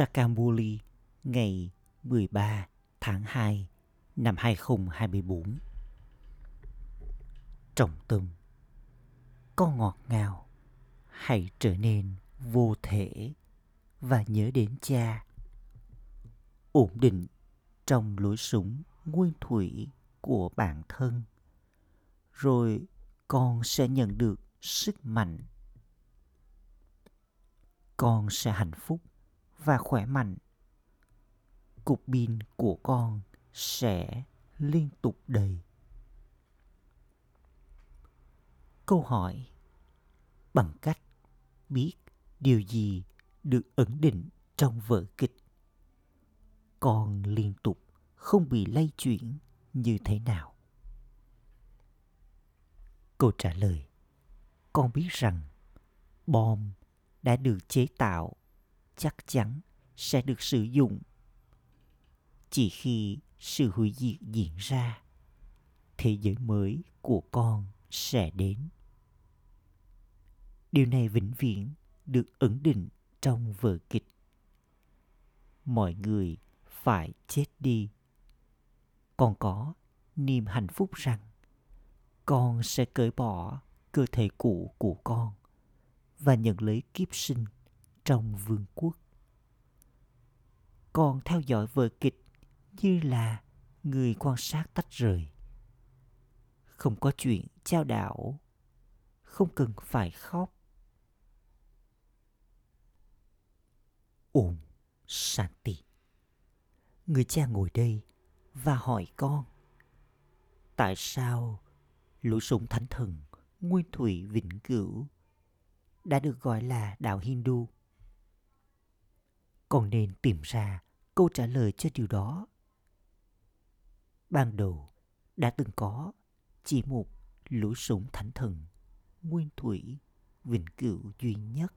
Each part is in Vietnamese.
Sakamuli, ngày 13 tháng 2 năm 2024. Trọng tâm, có ngọt ngào, hãy trở nên vô thể và nhớ đến cha. Ổn định trong lối sống nguyên thủy của bản thân. Rồi con sẽ nhận được sức mạnh. Con sẽ hạnh phúc và khỏe mạnh. Cục pin của con sẽ liên tục đầy. Câu hỏi, bằng cách biết điều gì được ẩn định trong vở kịch? Con liên tục không bị lay chuyển như thế nào? Câu trả lời, con biết rằng bom đã được chế tạo chắc chắn sẽ được sử dụng. Chỉ khi sự hủy diệt diễn ra, thế giới mới của con sẽ đến. Điều này vĩnh viễn được ẩn định trong vở kịch. Mọi người phải chết đi. Còn có niềm hạnh phúc rằng, con sẽ cởi bỏ cơ thể cũ của con và nhận lấy kiếp sinh trong vương quốc con theo dõi vở kịch như là người quan sát tách rời không có chuyện trao đảo, không cần phải khóc ôm Santi. Người cha ngồi đây và hỏi con, Tại sao lũ súng thánh thần nguyên thủy vĩnh cửu đã được gọi là đạo Hindu? Con nên tìm ra câu trả lời cho điều đó. Ban đầu đã từng có chỉ một lũ súng thánh thần, nguyên thủy, vĩnh cửu duy nhất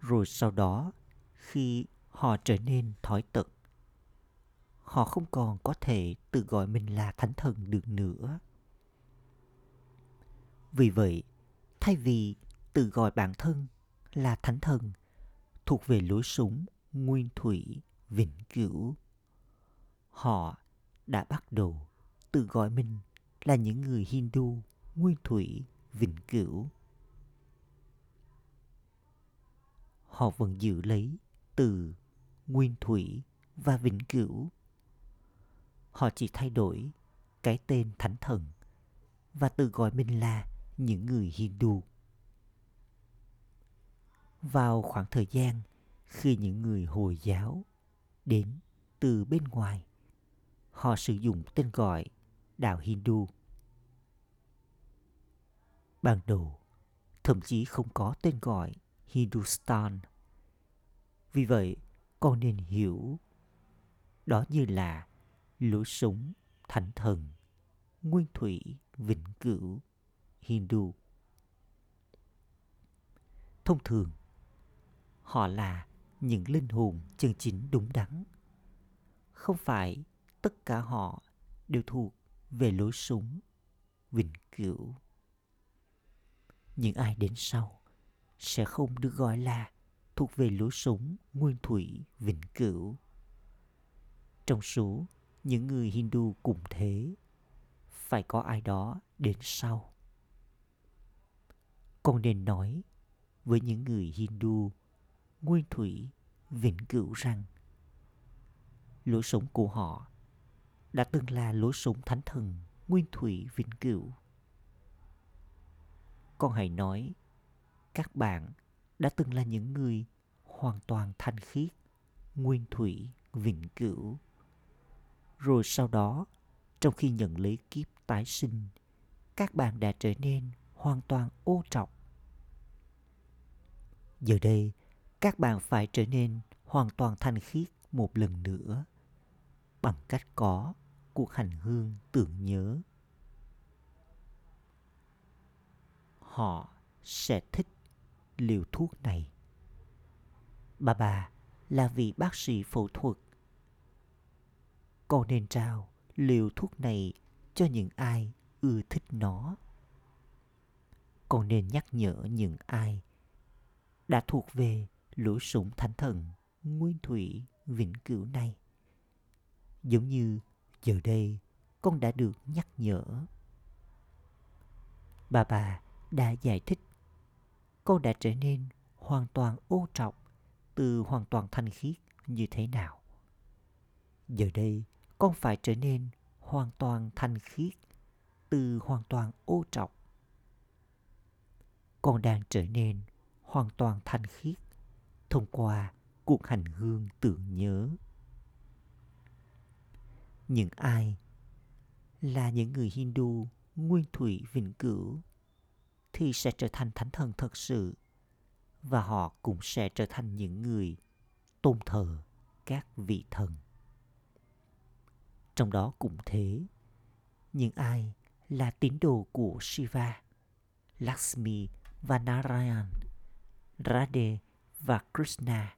rồi sau đó, khi họ trở nên thói tật, họ không còn có thể tự gọi mình là thánh thần được nữa vì vậy, thay vì tự gọi bản thân là thánh thần thuộc về lối sống nguyên thủy, vĩnh cửu họ đã bắt đầu tự gọi mình là những người hindu nguyên thủy, vĩnh cửu họ vẫn giữ lấy từ nguyên thủy và vĩnh cửu. Họ chỉ thay đổi cái tên thánh thần và tự gọi mình là những người Hindu. Vào khoảng thời gian khi những người Hồi giáo đến từ bên ngoài, họ sử dụng tên gọi đạo Hindu. Ban đầu, thậm chí không có tên gọi Hindustan. Vì vậy, con nên hiểu đó như là lối sống thánh thần, nguyên thủy, vĩnh cửu, Hindu. Thông thường, họ là những linh hồn chân chính đúng đắn. Không phải tất cả họ đều thuộc về lối sống vĩnh cửu. Những ai đến sau sẽ không được gọi là thuộc về lối sống nguyên thủy vĩnh cửu. Trong số những người Hindu cùng thế, phải có ai đó đến sau. Con nên nói với những người Hindu nguyên thủy vĩnh cửu rằng lối sống của họ đã từng là lối sống thánh thần nguyên thủy vĩnh cửu. Con hãy nói các bạn đã từng là những người hoàn toàn thanh khiết, nguyên thủy, vĩnh cửu. Rồi sau đó, trong khi nhận lấy kiếp tái sinh, các bạn đã trở nên hoàn toàn ô trọc. Giờ đây, các bạn phải trở nên hoàn toàn thanh khiết một lần nữa bằng cách có cuộc hành hương tưởng nhớ. Họ sẽ thích liều thuốc này. Bà bà là vị bác sĩ phẫu thuật. Con nên trao liều thuốc này cho những ai ưa thích nó. Con nên nhắc nhở những ai đã thuộc về lũ sủng thánh thần nguyên thủy vĩnh cửu này. Giống như giờ đây con đã được nhắc nhở. Bà bà đã giải thích, con đã trở nên hoàn toàn ô trọc từ hoàn toàn thanh khiết như thế nào. Giờ đây con phải trở nên hoàn toàn thanh khiết từ hoàn toàn ô trọc. Con đang trở nên hoàn toàn thanh khiết thông qua cuộc hành hương tưởng nhớ. Những ai là những người Hindu nguyên thủy vĩnh cửu thì sẽ trở thành thánh thần thật sự và họ cũng sẽ trở thành những người tôn thờ các vị thần. Trong đó cũng thế, những ai là tín đồ của Shiva, Lakshmi và Narayan, Radhe và Krishna,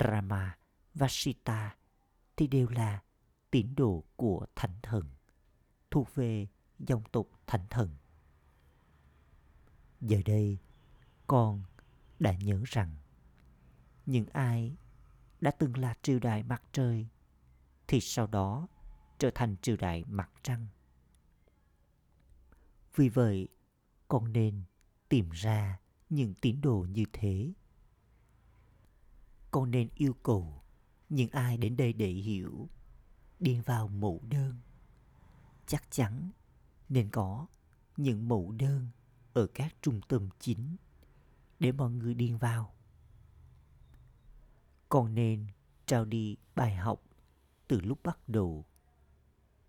Rama và Sita thì đều là tín đồ của thánh thần, thuộc về dòng tộc thánh thần. Giờ đây, con đã nhớ rằng những ai đã từng là triều đại mặt trời thì sau đó trở thành triều đại mặt trăng. Vì vậy, con nên tìm ra những tín đồ như thế. Con nên yêu cầu những ai đến đây để hiểu, điền vào mẫu đơn. Chắc chắn nên có những mẫu đơn ở các trung tâm chính để mọi người điền vào. Còn nên trao đi bài học từ lúc bắt đầu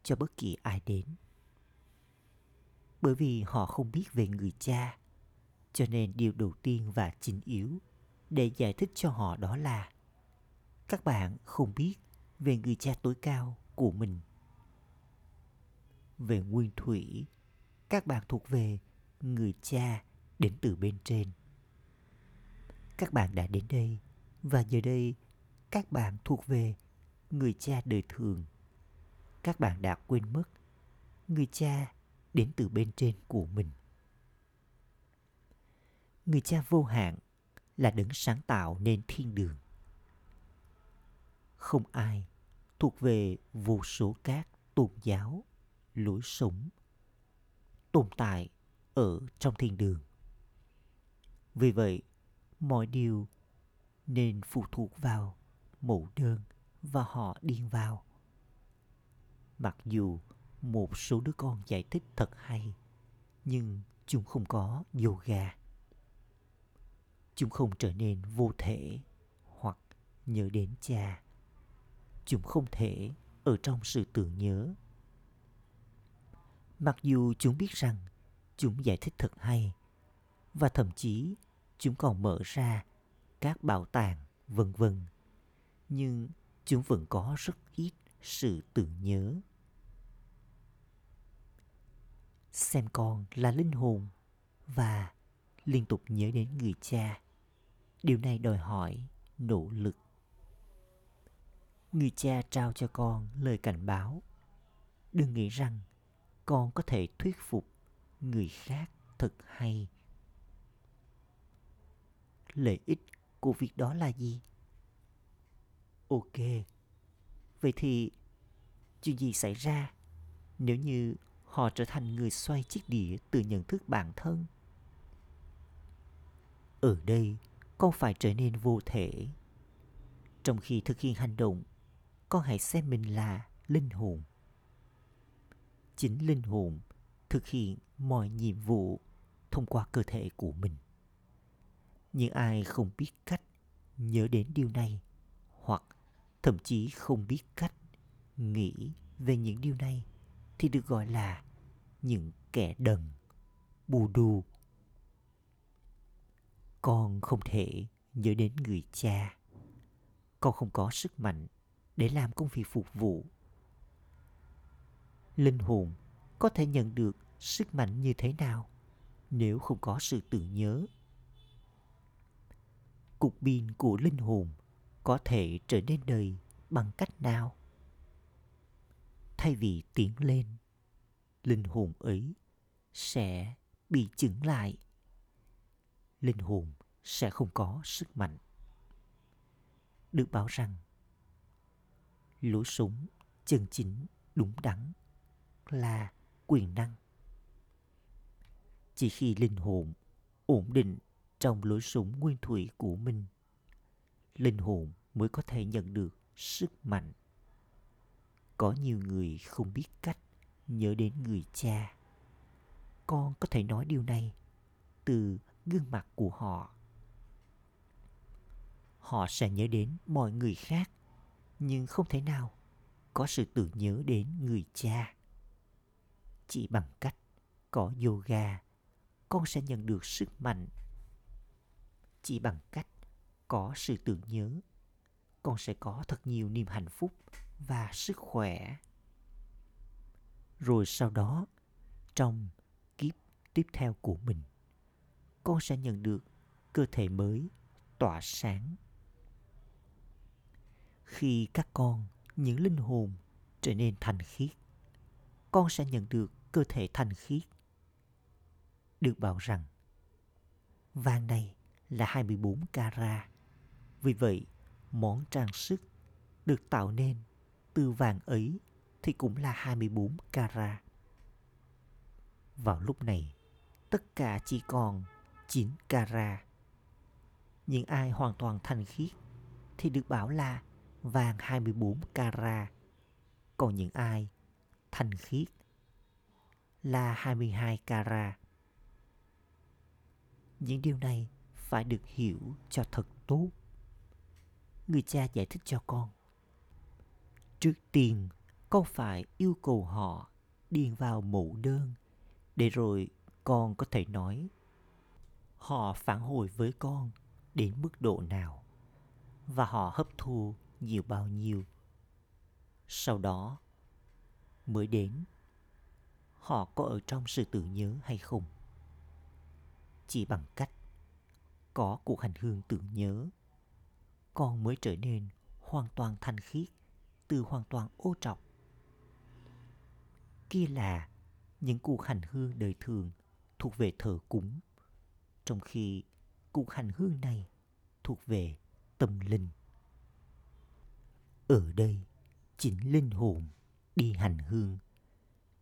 cho bất kỳ ai đến. Bởi vì họ không biết về người cha, cho nên điều đầu tiên và chính yếu để giải thích cho họ đó là các bạn không biết về người cha tối cao của mình. Về nguyên thủy, các bạn thuộc về người cha đến từ bên trên. Các bạn đã đến đây và giờ đây các bạn thuộc về người cha đời thường. Các bạn đã quên mất người cha đến từ bên trên của mình. Người cha vô hạn là đấng sáng tạo nên thiên đường. Không ai thuộc về vô số các tôn giáo, lối sống tồn tại ở trong thiên đường. Vì vậy, mọi điều nên phụ thuộc vào mẫu đơn và họ điên vào. Mặc dù một số đứa con giải thích thật hay, nhưng chúng không có yoga. Chúng không trở nên vô thể hoặc nhớ đến cha. Chúng không thể ở trong sự tưởng nhớ. Mặc dù chúng biết rằng chúng giải thích thật hay, và thậm chí chúng còn mở ra các bảo tàng, vân vân, nhưng chúng vẫn có rất ít sự tưởng nhớ xem con là linh hồn và liên tục nhớ đến người cha điều này đòi hỏi nỗ lực. Người cha trao cho con lời cảnh báo. Đừng nghĩ rằng con có thể thuyết phục người khác thật hay. Lợi ích của việc đó là gì? Ok, vậy thì chuyện gì xảy ra nếu như họ trở thành người xoay chiếc đĩa từ nhận thức bản thân? Ở đây con phải trở nên vô thể. Trong khi thực hiện hành động, con hãy xem mình là linh hồn. Chính linh hồn thực hiện mọi nhiệm vụ thông qua cơ thể của mình. Những ai không biết cách nhớ đến điều này, hoặc thậm chí không biết cách nghĩ về những điều này, thì được gọi là những kẻ đần, bù đù con không thể nhớ đến người cha. Con không có sức mạnh để làm công việc phục vụ. Linh hồn có thể nhận được sức mạnh như thế nào nếu không có sự tưởng nhớ? Cục pin của linh hồn có thể trở nên đầy bằng cách nào? Thay vì tiến lên, linh hồn ấy sẽ bị chững lại linh hồn sẽ không có sức mạnh. Được bảo rằng, lối sống chân chính đúng đắn là quyền năng. Chỉ khi linh hồn ổn định trong lối sống nguyên thủy của mình, linh hồn mới có thể nhận được sức mạnh. Có nhiều người không biết cách nhớ đến người cha. Con có thể nói điều này từ gương mặt của họ. Họ sẽ nhớ đến mọi người khác, nhưng không thể nào có sự tưởng nhớ đến người cha. Chỉ bằng cách có yoga, con sẽ nhận được sức mạnh. Chỉ bằng cách có sự tưởng nhớ, con sẽ có thật nhiều niềm hạnh phúc và sức khỏe. Rồi sau đó, trong kiếp tiếp theo của mình con sẽ nhận được cơ thể mới tỏa sáng khi các con những linh hồn trở nên thành khiết con sẽ nhận được cơ thể thành khiết được bảo rằng vàng này là 24 carat. Vì vậy, món trang sức được tạo nên từ vàng ấy thì cũng là 24 carat. Vào lúc này, tất cả chỉ còn 9 carat. Những ai hoàn toàn thanh khiết thì được bảo là vàng 24 carat. Còn những ai thanh khiết là 22 carat. Những điều này phải được hiểu cho thật tốt. Người cha giải thích cho con. Trước tiên, con phải yêu cầu họ điền vào mẫu đơn để rồi con có thể nói họ phản hồi với con đến mức độ nào và họ hấp thu nhiều bao nhiêu. Sau đó mới đến họ có ở trong sự tự nhớ hay không. Chỉ bằng cách có cuộc hành hương tưởng nhớ, con mới trở nên hoàn toàn thanh khiết từ hoàn toàn ô trọc. Kia là những cuộc hành hương đời thường thuộc về thờ cúng, trong khi cuộc hành hương này thuộc về tâm linh. Ở đây, chính linh hồn đi hành hương,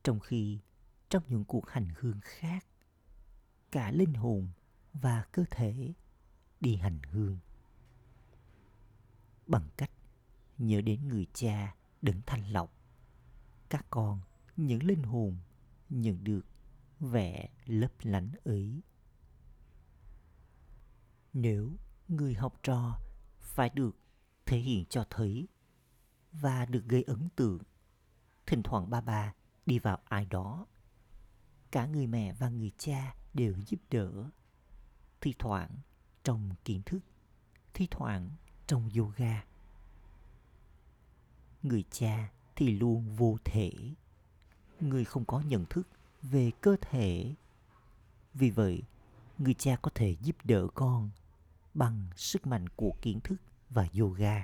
trong khi trong những cuộc hành hương khác, cả linh hồn và cơ thể đi hành hương bằng cách nhớ đến người cha đấng thanh lọc các con những linh hồn nhận được vẻ lấp lánh ấy nếu người học trò phải được thể hiện cho thấy và được gây ấn tượng, thỉnh thoảng ba ba đi vào ai đó, cả người mẹ và người cha đều giúp đỡ, thi thoảng trong kiến thức, thi thoảng trong yoga. Người cha thì luôn vô thể, người không có nhận thức về cơ thể. Vì vậy, người cha có thể giúp đỡ con bằng sức mạnh của kiến thức và yoga.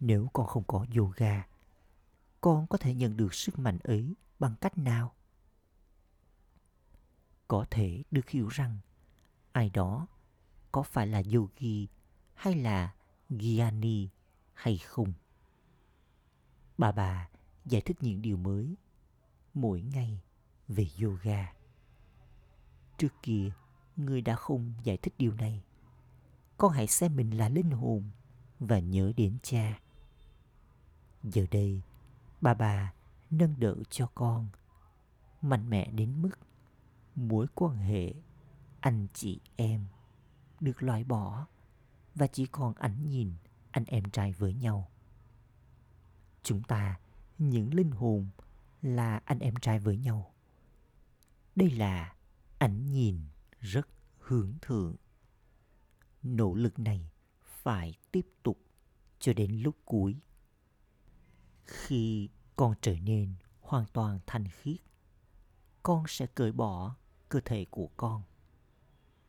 Nếu con không có yoga, con có thể nhận được sức mạnh ấy bằng cách nào? Có thể được hiểu rằng ai đó có phải là yogi hay là gyani hay không? Bà bà giải thích những điều mới mỗi ngày về yoga. Trước kia người đã không giải thích điều này con hãy xem mình là linh hồn và nhớ đến cha giờ đây bà bà nâng đỡ cho con mạnh mẽ đến mức mối quan hệ anh chị em được loại bỏ và chỉ còn ảnh nhìn anh em trai với nhau. Chúng ta, những linh hồn là anh em trai với nhau. Đây là ảnh nhìn rất hưởng thượng. Nỗ lực này phải tiếp tục cho đến lúc cuối. Khi con trở nên hoàn toàn thanh khiết, con sẽ cởi bỏ cơ thể của con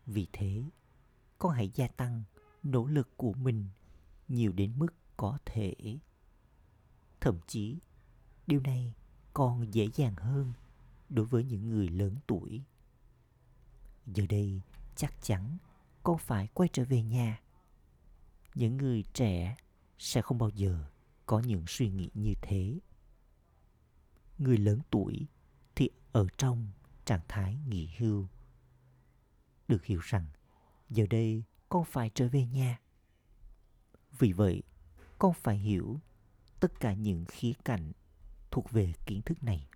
vì thế, con hãy gia tăng nỗ lực của mình nhiều đến mức có thể. Thậm chí, điều này còn dễ dàng hơn đối với những người lớn tuổi. Giờ đây, chắc chắn con phải quay trở về nhà. những người trẻ sẽ không bao giờ có những suy nghĩ như thế. Người lớn tuổi thì ở trong trạng thái nghỉ hưu. Được hiểu rằng giờ đây con phải trở về nhà. Vì vậy con phải hiểu tất cả những khía cạnh thuộc về kiến thức này.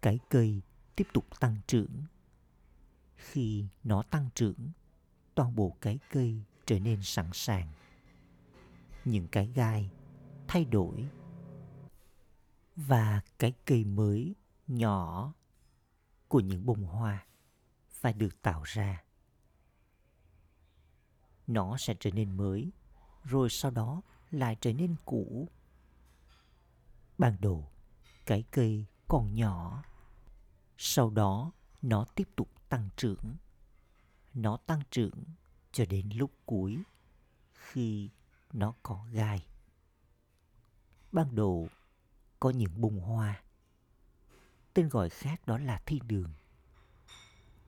Cái cây tiếp tục tăng trưởng khi nó tăng trưởng, toàn bộ cái cây trở nên sẵn sàng. Những cái gai thay đổi và cái cây mới nhỏ của những bông hoa phải được tạo ra. Nó sẽ trở nên mới, rồi sau đó lại trở nên cũ. Ban đầu, cái cây còn nhỏ. Sau đó, nó tiếp tục tăng trưởng. Nó tăng trưởng cho đến lúc cuối khi nó có gai. Ban đầu có những bông hoa, tên gọi khác đó là thiên đường.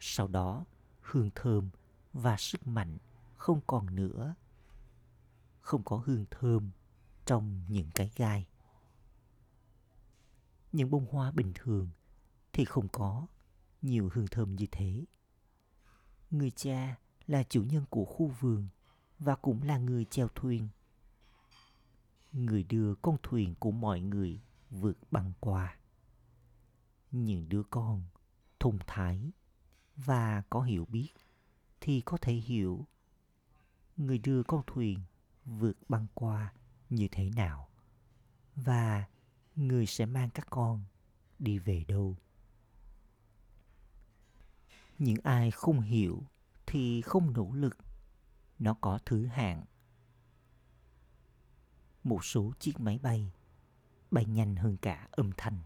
Sau đó, hương thơm và sức mạnh không còn nữa. Không có hương thơm trong những cái gai. Những bông hoa bình thường thì không có nhiều hương thơm như thế. Người cha là chủ nhân của khu vườn và cũng là người chèo thuyền. Người đưa con thuyền của mọi người vượt băng qua. Những đứa con thông thái và có hiểu biết thì có thể hiểu người đưa con thuyền vượt băng qua như thế nào và người sẽ mang các con đi về đâu những ai không hiểu thì không nỗ lực. Nó có thứ hạng. Một số chiếc máy bay bay nhanh hơn cả âm thanh.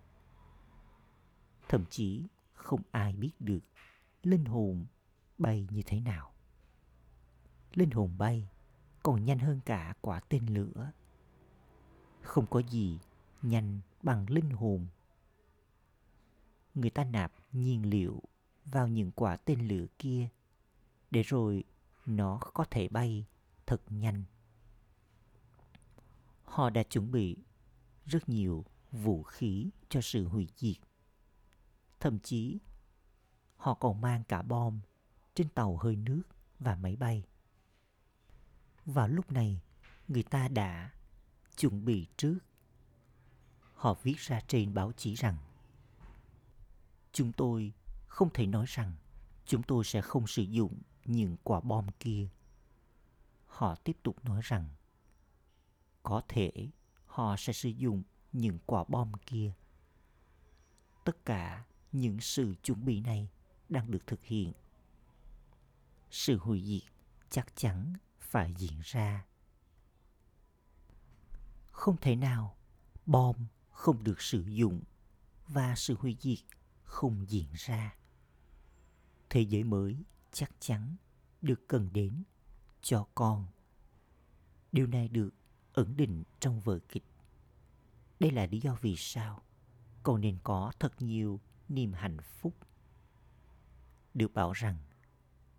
Thậm chí không ai biết được linh hồn bay như thế nào. Linh hồn bay còn nhanh hơn cả quả tên lửa. Không có gì nhanh bằng linh hồn. Người ta nạp nhiên liệu vào những quả tên lửa kia, để rồi nó có thể bay thật nhanh. Họ đã chuẩn bị rất nhiều vũ khí cho sự hủy diệt. Thậm chí, họ còn mang cả bom trên tàu hơi nước và máy bay. Vào lúc này, người ta đã chuẩn bị trước. Họ viết ra trên báo chí rằng, chúng tôi không thể nói rằng chúng tôi sẽ không sử dụng những quả bom kia. Họ tiếp tục nói rằng, có thể họ sẽ sử dụng những quả bom kia. Tất cả những sự chuẩn bị này đang được thực hiện. Sự hủy diệt chắc chắn phải diễn ra. Không thể nào bom không được sử dụng và sự hủy diệt không diễn ra thế giới mới chắc chắn được cần đến cho con. Điều này được ẩn định trong vở kịch. Đây là lý do vì sao con nên có thật nhiều niềm hạnh phúc. Được bảo rằng,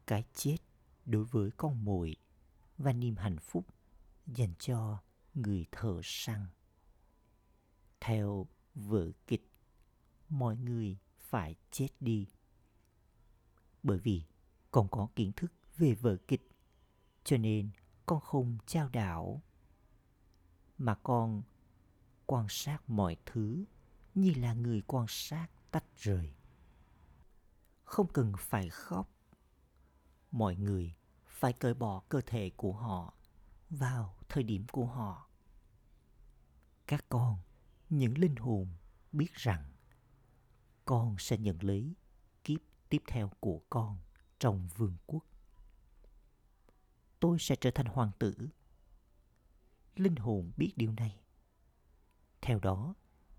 cái chết đối với con mồi và niềm hạnh phúc dành cho người thợ săn. Theo vở kịch, mọi người phải chết đi bởi vì con có kiến thức về vở kịch, cho nên con không trao đảo, mà con quan sát mọi thứ như là người quan sát tách rời. Không cần phải khóc, mọi người phải cởi bỏ cơ thể của họ vào thời điểm của họ. Các con, những linh hồn biết rằng con sẽ nhận lấy tiếp theo của con trong vương quốc. Tôi sẽ trở thành hoàng tử. Linh hồn biết điều này. Theo đó,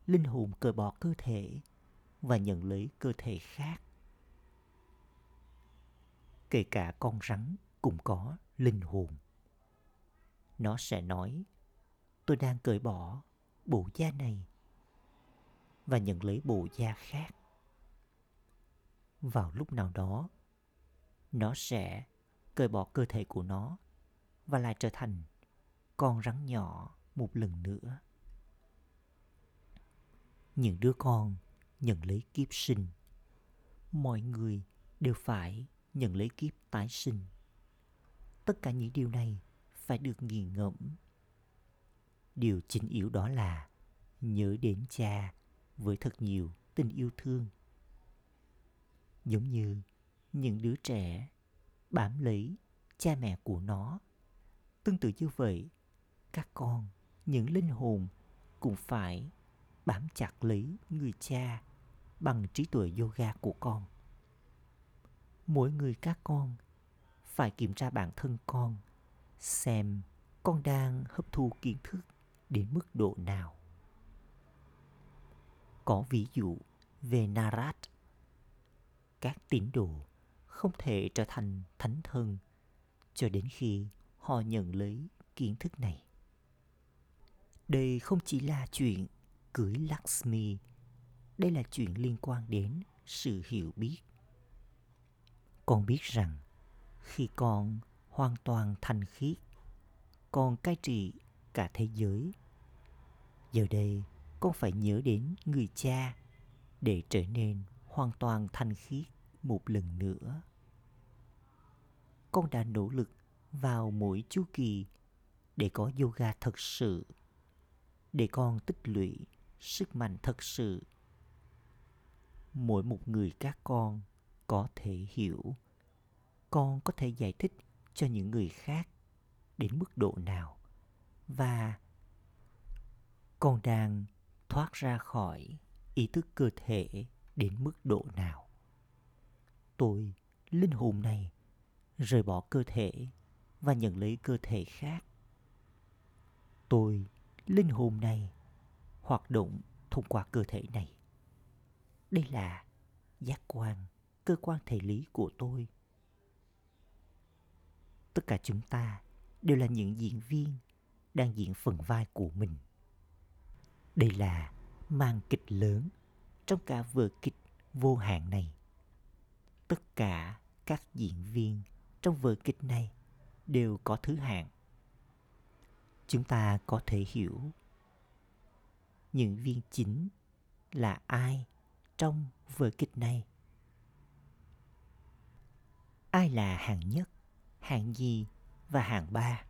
linh hồn cởi bỏ cơ thể và nhận lấy cơ thể khác. Kể cả con rắn cũng có linh hồn. Nó sẽ nói, tôi đang cởi bỏ bộ da này và nhận lấy bộ da khác vào lúc nào đó nó sẽ cởi bỏ cơ thể của nó và lại trở thành con rắn nhỏ một lần nữa. Những đứa con nhận lấy kiếp sinh. Mọi người đều phải nhận lấy kiếp tái sinh. Tất cả những điều này phải được nghiền ngẫm. Điều chính yếu đó là nhớ đến cha với thật nhiều tình yêu thương. Giống như những đứa trẻ bám lấy cha mẹ của nó. Tương tự như vậy, các con, những linh hồn cũng phải bám chặt lấy người cha bằng trí tuệ yoga của con. Mỗi người các con phải kiểm tra bản thân con xem con đang hấp thu kiến thức đến mức độ nào. Có ví dụ về Narat. Các tín đồ không thể trở thành thánh thân cho đến khi họ nhận lấy kiến thức này. Đây không chỉ là chuyện cưới Lakshmi, đây là chuyện liên quan đến sự hiểu biết. Con biết rằng khi con hoàn toàn thành khiết, con cai trị cả thế giới. Giờ đây, con phải nhớ đến người cha để trở nên hoàn toàn thanh khiết một lần nữa. Con đã nỗ lực vào mỗi chu kỳ để có yoga thật sự, để con tích lũy sức mạnh thật sự. Mỗi một người các con có thể hiểu, con có thể giải thích cho những người khác đến mức độ nào và con đang thoát ra khỏi ý thức cơ thể đến mức độ nào? Tôi linh hồn này rời bỏ cơ thể và nhận lấy cơ thể khác. Tôi linh hồn này hoạt động thông qua cơ thể này. Đây là giác quan, cơ quan thể lý của tôi. Tất cả chúng ta đều là những diễn viên đang diễn phần vai của mình. Đây là màn kịch lớn trong cả vở kịch vô hạn này. Tất cả các diễn viên trong vở kịch này đều có thứ hạng. Chúng ta có thể hiểu những viên chính là ai trong vở kịch này. Ai là hạng nhất, hạng gì và hạng ba?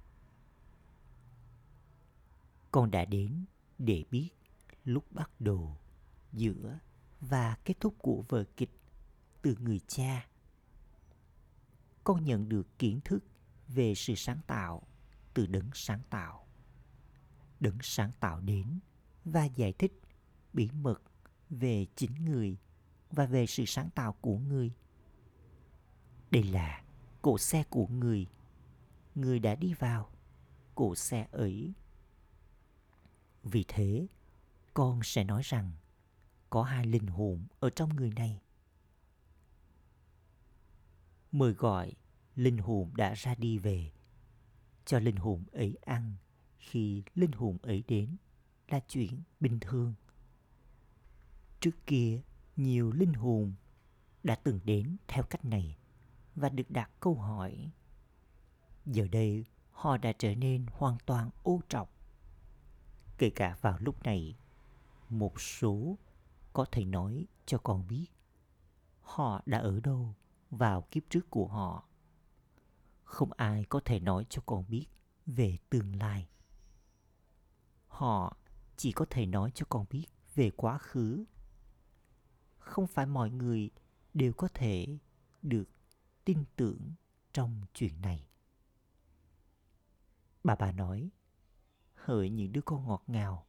Con đã đến để biết lúc bắt đầu giữa và kết thúc của vở kịch từ người cha. Con nhận được kiến thức về sự sáng tạo từ đấng sáng tạo. Đấng sáng tạo đến và giải thích bí mật về chính người và về sự sáng tạo của người. Đây là cổ xe của người. Người đã đi vào cổ xe ấy. Vì thế, con sẽ nói rằng có hai linh hồn ở trong người này. Mời gọi linh hồn đã ra đi về, cho linh hồn ấy ăn. Khi linh hồn ấy đến, là chuyện bình thường. Trước kia, nhiều linh hồn đã từng đến theo cách này và được đặt câu hỏi. Giờ đây, họ đã trở nên hoàn toàn ô trọc. Kể cả vào lúc này, một số có thể nói cho con biết, họ đã ở đâu vào kiếp trước của họ. Không ai có thể nói cho con biết về tương lai. Họ chỉ có thể nói cho con biết về quá khứ. Không phải mọi người đều có thể được tin tưởng trong chuyện này. Bà bà nói, hỡi những đứa con ngọt ngào,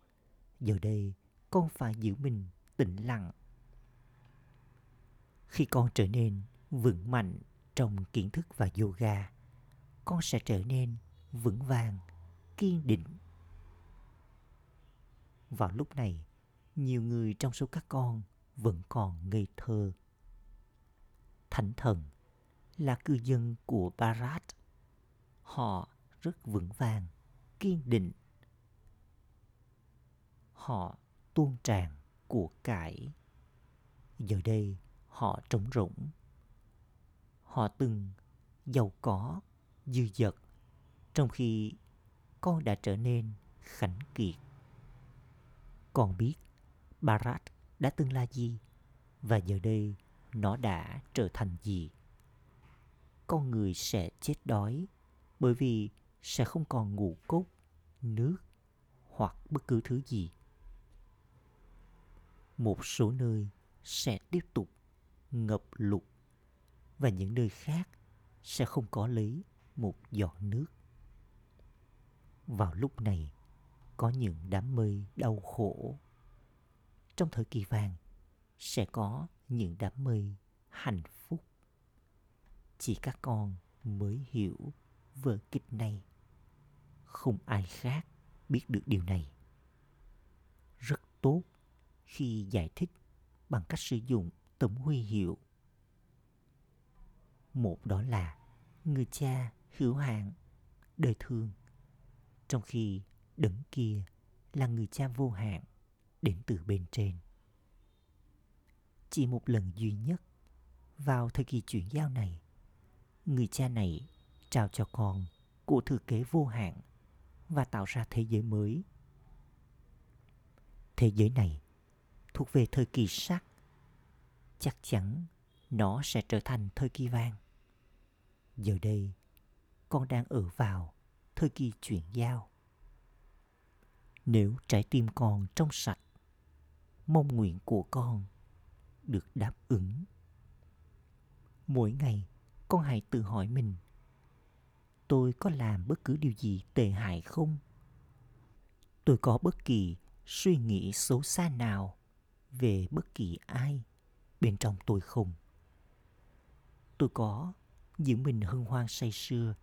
giờ đây con phải giữ mình tĩnh lặng. Khi con trở nên vững mạnh trong kiến thức và yoga, con sẽ trở nên vững vàng, kiên định. Vào lúc này, nhiều người trong số các con vẫn còn ngây thơ. Thánh thần là cư dân của barat họ rất vững vàng, kiên định. Họ tuôn tràn của cải giờ đây họ trống rỗng họ từng giàu có dư dật trong khi con đã trở nên khánh kiệt. Con biết Barat đã từng là gì và giờ đây nó đã trở thành gì. Con người sẽ chết đói bởi vì sẽ không còn ngủ cốt, nước hoặc bất cứ thứ gì. Một số nơi sẽ tiếp tục ngập lụt và những nơi khác sẽ không có lấy một giọt nước. Vào lúc này, có những đám mây đau khổ. Trong thời kỳ vàng, sẽ có những đám mây hạnh phúc. Chỉ các con mới hiểu vở kịch này. Không ai khác biết được điều này. Rất tốt khi giải thích bằng cách sử dụng tấm huy hiệu. Một đó là người cha hữu hạn, đời thương. Trong khi đấng kia là người cha vô hạn đến từ bên trên. Chỉ một lần duy nhất vào thời kỳ chuyển giao này, người cha này trao cho con của thừa kế vô hạn và tạo ra thế giới mới. Thế giới này thuộc về thời kỳ sắc. Chắc chắn nó sẽ trở thành thời kỳ vàng. Giờ đây, con đang ở vào thời kỳ chuyển giao. Nếu trái tim con trong sạch, mong nguyện của con được đáp ứng. Mỗi ngày, con hãy tự hỏi mình, tôi có làm bất cứ điều gì tệ hại không? Tôi có bất kỳ suy nghĩ xấu xa nào về bất kỳ ai bên trong tôi không? Tôi có giữ mình hân hoan say sưa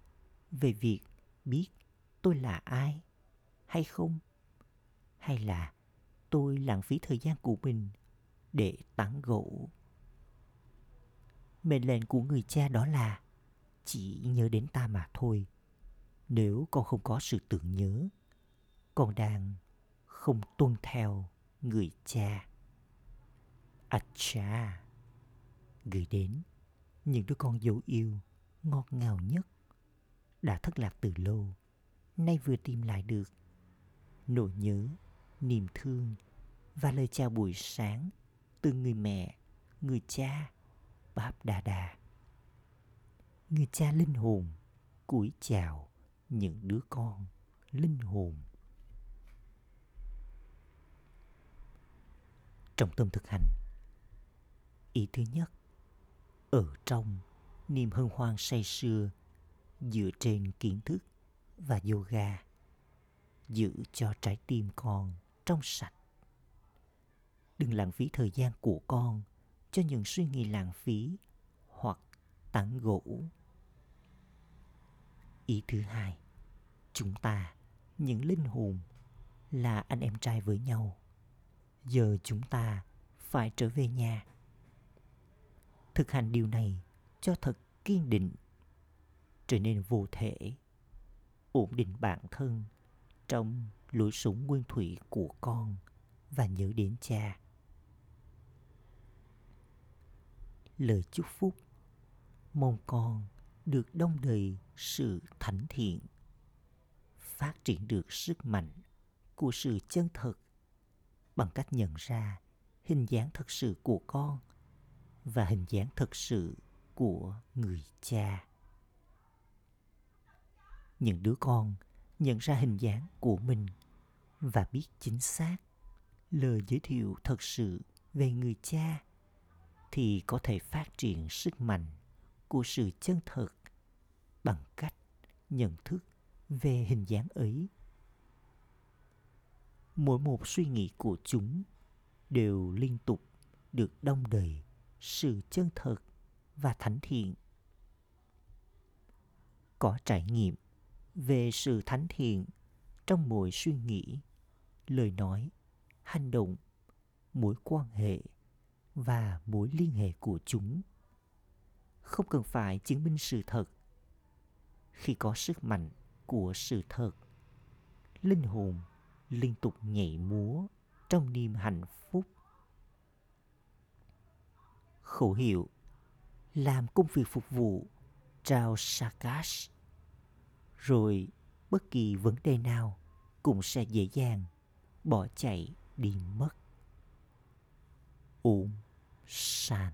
về việc biết tôi là ai hay không? Hay là tôi lãng phí thời gian của mình để tán gỗ. Mệnh lệnh của người cha đó là chỉ nhớ đến ta mà thôi. Nếu con không có sự tưởng nhớ, con đang không tuân theo người cha. À cha, gửi đến những đứa con dấu yêu ngọt ngào nhất đã thất lạc từ lâu nay vừa tìm lại được. Nỗi nhớ niềm thương và lời chào buổi sáng từ người mẹ người cha báp đà đà. Người cha linh hồn cúi chào những đứa con linh hồn. Trong tâm thực hành ý thứ nhất, ở trong, niềm hân hoan say sưa dựa trên kiến thức và yoga giữ cho trái tim con trong sạch. Đừng lãng phí thời gian của con cho những suy nghĩ lãng phí hoặc tán gỗ ý thứ hai, chúng ta, những linh hồn, là anh em trai với nhau. Giờ chúng ta phải trở về nhà thực hành điều này cho thật kiên định. Trở nên vô thể, ổn định bản thân trong lối sống nguyên thủy của con và nhớ đến cha. Lời chúc phúc mong con được đông đầy sự thánh thiện, phát triển được sức mạnh của sự chân thật bằng cách nhận ra hình dáng thật sự của con và hình dáng thật sự của người cha. Những đứa con nhận ra hình dáng của mình và biết chính xác lời giới thiệu thật sự về người cha thì có thể phát triển sức mạnh của sự chân thật bằng cách nhận thức về hình dáng ấy. Mỗi một suy nghĩ của chúng đều liên tục được đông đầy sự chân thật và thánh thiện. Có trải nghiệm về sự thánh thiện trong mỗi suy nghĩ, lời nói, hành động, mối quan hệ và mối liên hệ của chúng. Không cần phải chứng minh sự thật. Khi có sức mạnh của sự thật, linh hồn liên tục nhảy múa trong niềm hạnh phúc khẩu hiệu, làm công việc phục vụ, trao Sakash rồi bất kỳ vấn đề nào cũng sẽ dễ dàng bỏ chạy đi mất. Uống Sàn